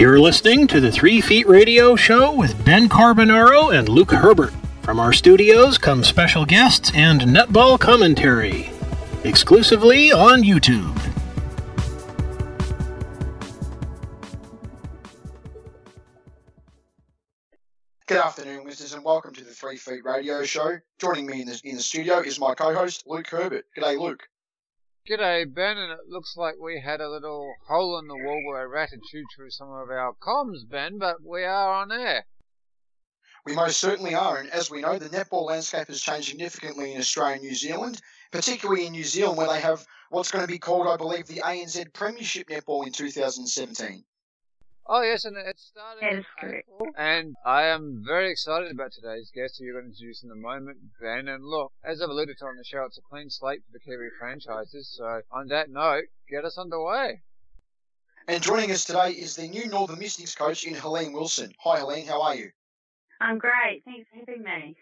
You're listening to the Three Feet Radio Show with Ben Carbonaro and Luke Herbert. From our studios come special guests and netball commentary, exclusively on YouTube. Good afternoon, listeners, and welcome to the Three Feet Radio Show. Joining me in the, in the studio is my co-host, Luke Herbert. G'day, Luke. G'day, Ben, and it looks like we had a little hole in the wall where I ratted chewed through some of our comms, Ben, but we are on air. We most certainly are, and as we know, the netball landscape has changed significantly in Australia and New Zealand, particularly in New Zealand, where they have what's going to be called, I believe, the ANZ Premiership Netball in 2017. Oh yes, and it started That in is correct. And I am very excited about today's guest who you're going to introduce in a moment, Ben. And look, as I've alluded to on the show, it's a clean slate for the Kiwi franchises. So on that note, get us underway. And joining us today is the new Northern Mystics coach in Helene Wilson. Hi, Helene, how are you? I'm great. Thanks for having me.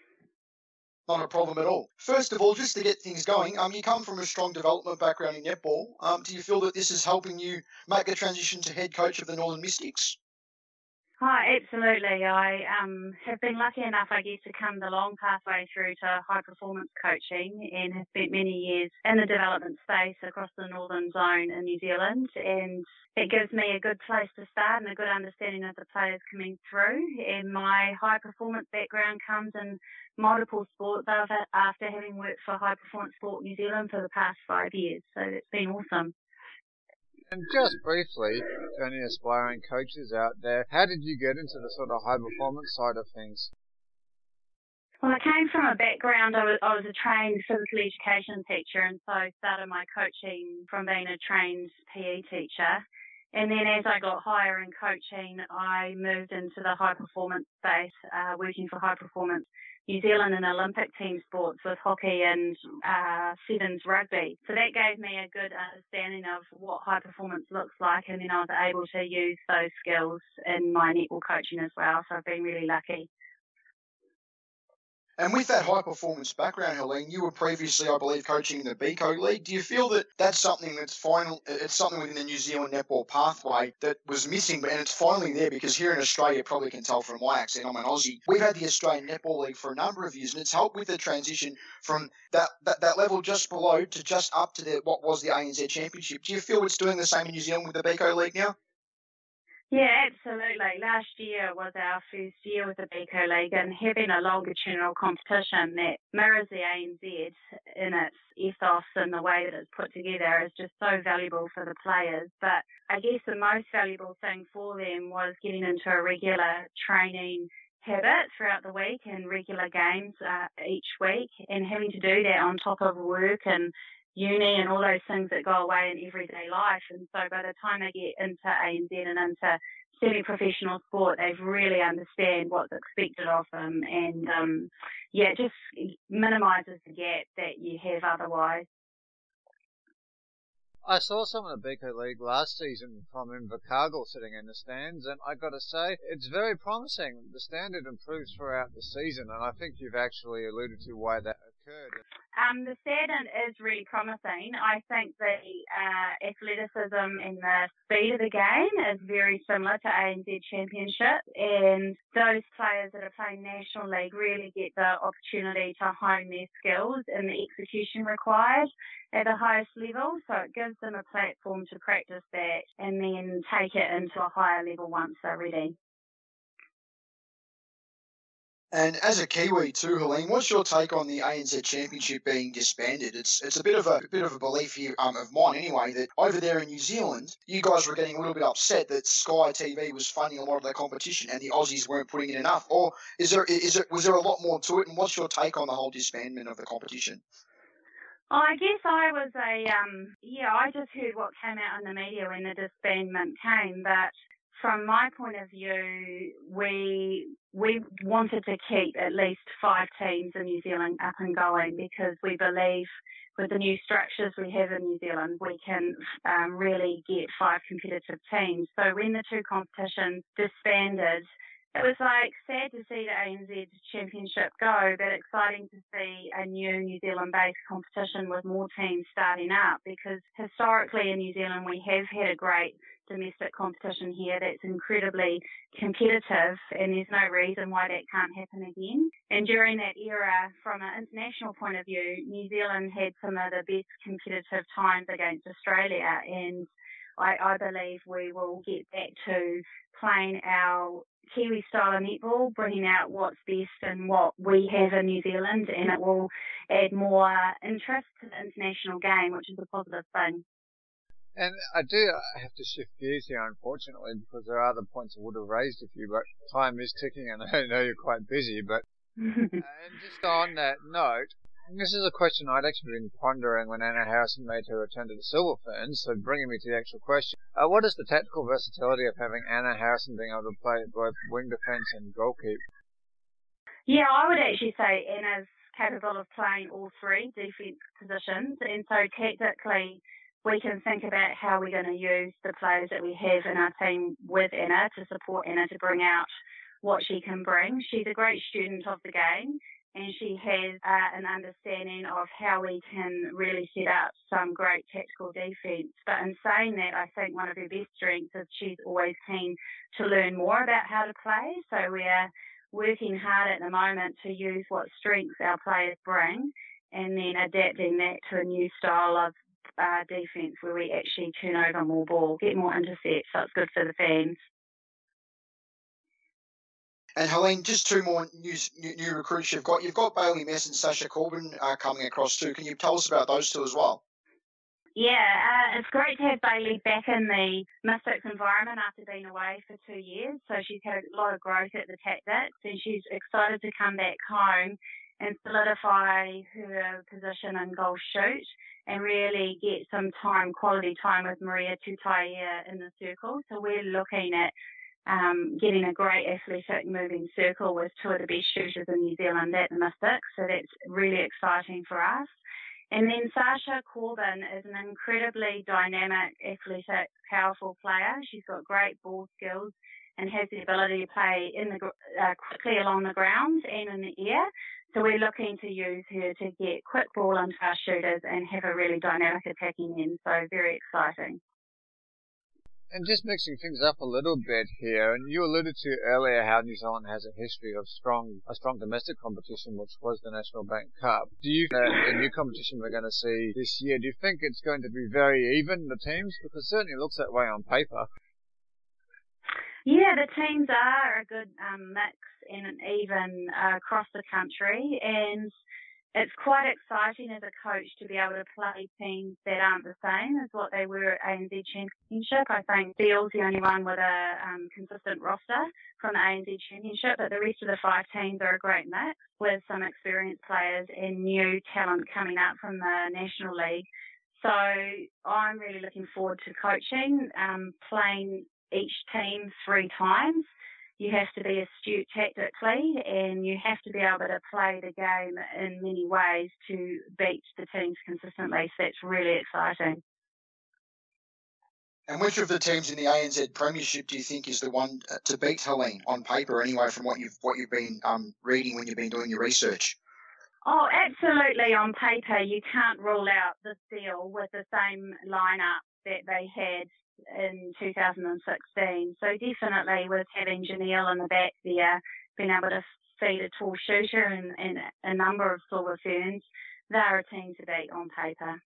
Not a problem at all. First of all, just to get things going, um, you come from a strong development background in netball. Um, do you feel that this is helping you make a transition to head coach of the Northern Mystics? Hi, absolutely. I um, have been lucky enough, I guess, to come the long pathway through to high performance coaching and have spent many years in the development space across the northern zone in New Zealand. And it gives me a good place to start and a good understanding of the players coming through. And my high performance background comes in multiple sports after, after having worked for High Performance Sport New Zealand for the past five years. So it's been awesome. And just briefly, to any aspiring coaches out there, how did you get into the sort of high performance side of things? Well, I came from a background, I was, I was a trained physical education teacher, and so I started my coaching from being a trained PE teacher. And then as I got higher in coaching, I moved into the high performance space, uh, working for high performance New Zealand and Olympic team sports with hockey and uh, sevens rugby. So that gave me a good understanding of what high performance looks like, and then I was able to use those skills in my netball coaching as well. So I've been really lucky. And with that high performance background, Helene, you were previously, I believe, coaching in the Beko League. Do you feel that that's something that's final? It's something within the New Zealand netball pathway that was missing, but and it's finally there because here in Australia, you probably can tell from my accent, I'm an Aussie. We've had the Australian Netball League for a number of years, and it's helped with the transition from that, that, that level just below to just up to the, what was the ANZ Championship. Do you feel it's doing the same in New Zealand with the Beko League now? Yeah, absolutely. Last year was our first year with the Beko League and having a longitudinal competition that mirrors the ANZ in its ethos and the way that it's put together is just so valuable for the players. But I guess the most valuable thing for them was getting into a regular training habit throughout the week and regular games uh, each week and having to do that on top of work and uni and all those things that go away in everyday life. And so by the time they get into ANZ and into semi-professional sport, they really understand what's expected of them, and um, yeah, it just minimises the gap that you have otherwise. I saw some of the Beko League last season from Invercargill sitting in the stands, and I got to say, it's very promising. The standard improves throughout the season, and I think you've actually alluded to why that Um, the standard is really promising. I think the uh, athleticism and the speed of the game is very similar to ANZ Championship, and those players that are playing National League really get the opportunity to hone their skills and the execution required at the highest level. So it gives them a platform to practice that and then take it into a higher level once they're ready. And as a Kiwi too, Helene, what's your take on the ANZ Championship being disbanded? It's it's a bit of a, a bit of a belief here um, of mine anyway that over there in New Zealand, you guys were getting a little bit upset that Sky TV was funding a lot of the competition and the Aussies weren't putting in enough. Or is there is it was there a lot more to it? And what's your take on the whole disbandment of the competition? I guess I was a um yeah, I just heard what came out in the media when the disbandment came, but from my point of view, we we wanted to keep at least five teams in New Zealand up and going because we believe with the new structures we have in New Zealand, we can um, really get five competitive teams. So when the two competitions disbanded, it was like sad to see the ANZ Championship go, but exciting to see a new New Zealand based competition with more teams starting up because historically in New Zealand we have had a great domestic competition here that's incredibly competitive and there's no reason why that can't happen again. And during that era, from an international point of view, New Zealand had some of the best competitive times against Australia and I, I believe we will get back to playing our Kiwi style of netball, bringing out what's best and what we have in New Zealand, and it will add more interest to the international game, which is a positive thing. And I do have to shift gears here, unfortunately, because there are other points I would have raised with you, but time is ticking, and I know you're quite busy. But uh, and just on that note, this is a question I'd actually been pondering when Anna Harrison made her return to the Silver Ferns, so bringing me to the actual question. Uh, what is the tactical versatility of having Anna Harrison being able to play both wing defence and goalkeeper? Yeah, I would actually say Anna's capable of playing all three defence positions, and so tactically we can think about how we're going to use the players that we have in our team with Anna to support Anna to bring out what she can bring. She's a great student of the game and she has uh, an understanding of how we can really set up some great tactical defence. But in saying that, I think one of her best strengths is she's always keen to learn more about how to play. So we are working hard at the moment to use what strengths our players bring and then adapting that to a new style of uh, defence where we actually turn over more ball, get more intercepts, so it's good for the fans. And Helene, just two more new, new, new recruits you've got. You've got Bailey Mes and Sasha Corbin uh, coming across too. Can you tell us about those two as well? Yeah, uh, it's great to have Bailey back in the Mystics environment after being away for two years. So she's had a lot of growth at the Tactix and she's excited to come back home and solidify her position in goal shoot and really get some time, quality time with Maria Tutaia in the circle. So we're looking at um, getting a great athletic moving circle with two of the best shooters in New Zealand at the Mystics. So that's really exciting for us. And then Sasha Corbin is an incredibly dynamic, athletic, powerful player. She's got great ball skills and has the ability to play in the uh, quickly along the ground and in the air. So we're looking to use her to get quick ball into our shooters and have a really dynamic attacking end. So very exciting. And just mixing things up a little bit here, and you alluded to earlier how New Zealand has a history of strong, a strong domestic competition, which was the National Bank Cup. Do you, uh, the new competition we're going to see this year, do you think it's going to be very even, the teams? Because it certainly looks that way on paper. Yeah, the teams are a good um, mix and even uh, across the country, and it's quite exciting as a coach to be able to play teams that aren't the same as what they were at ANZ Championship. I think Beale's the only one with a um, consistent roster from the ANZ Championship, but the rest of the five teams are a great mix with some experienced players and new talent coming up from the National League. So I'm really looking forward to coaching, um, playing each team three times you have to be astute tactically and you have to be able to play the game in many ways to beat the teams consistently. So that's really exciting. And which of the teams in the ANZ Premiership do you think is the one uh, to beat Helene on paper, anyway, from what you've what you've been um, reading when you've been doing your research? Oh, absolutely. On paper, you can't rule out the Steel with the same lineup that they had in 2016. So definitely with having Janelle in the back there, being able to feed a tall shooter and, and a number of silver ferns, they're a team to beat on paper.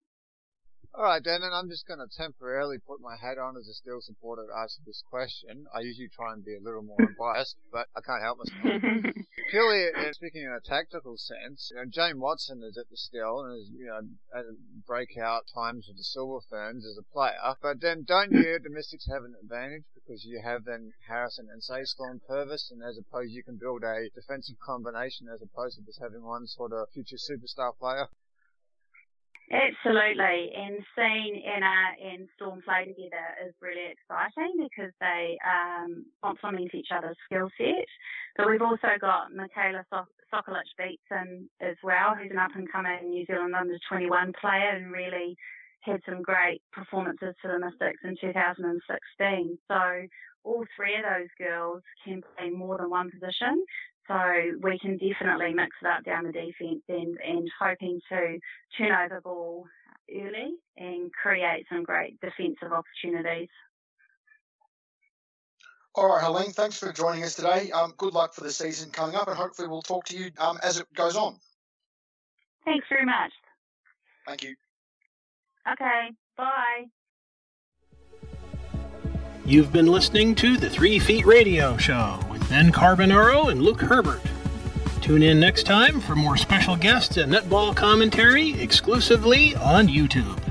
All right, Dan, and I'm just going to temporarily put my hat on as a Steel supporter to ask this question. I usually try and be a little more unbiased, but I can't help myself. Purely uh, speaking in a tactical sense, you know, Jane Watson is at the Steel and is, you know, at breakout times with the Silver Ferns as a player. But then don't you, the Mystics have an advantage because you have then Harrison and say Storm Purvis, and as opposed you can build a defensive combination as opposed to just having one sort of future superstar player? Absolutely, and seeing Anna and Storm play together is really exciting because they um, complement each other's skill set. But we've also got Michaela so- Sokolich Beatson as well, who's an up and coming New Zealand under 21 player and really had some great performances for the Mystics in 2016. So all three of those girls can play more than one position. So we can definitely mix it up down the defence end and hoping to turn over the ball early and create some great defensive opportunities. All right, Helene, thanks for joining us today. Um, good luck for the season coming up, and hopefully we'll talk to you um, as it goes on. Thanks very much. Thank you. Okay, bye. You've been listening to the Three Feet Radio Show with Ben Carbonaro and Luke Herbert. Tune in next time for more special guests and netball commentary exclusively on YouTube.